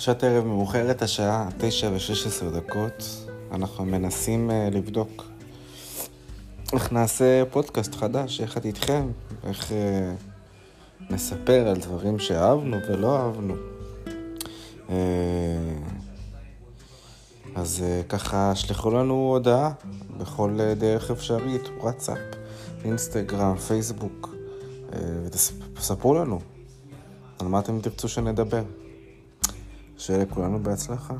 שעת ערב מאוחרת, השעה 9 ו-16 דקות. אנחנו מנסים uh, לבדוק איך נעשה פודקאסט חדש, יחד איתכם, איך uh, נספר על דברים שאהבנו ולא אהבנו. Uh, אז uh, ככה, שלחו לנו הודעה בכל uh, דרך אפשרית, וואטסאפ, אינסטגרם, פייסבוק, uh, ותספרו לנו על מה אתם תרצו שנדבר. שיהיה לכולנו בהצלחה.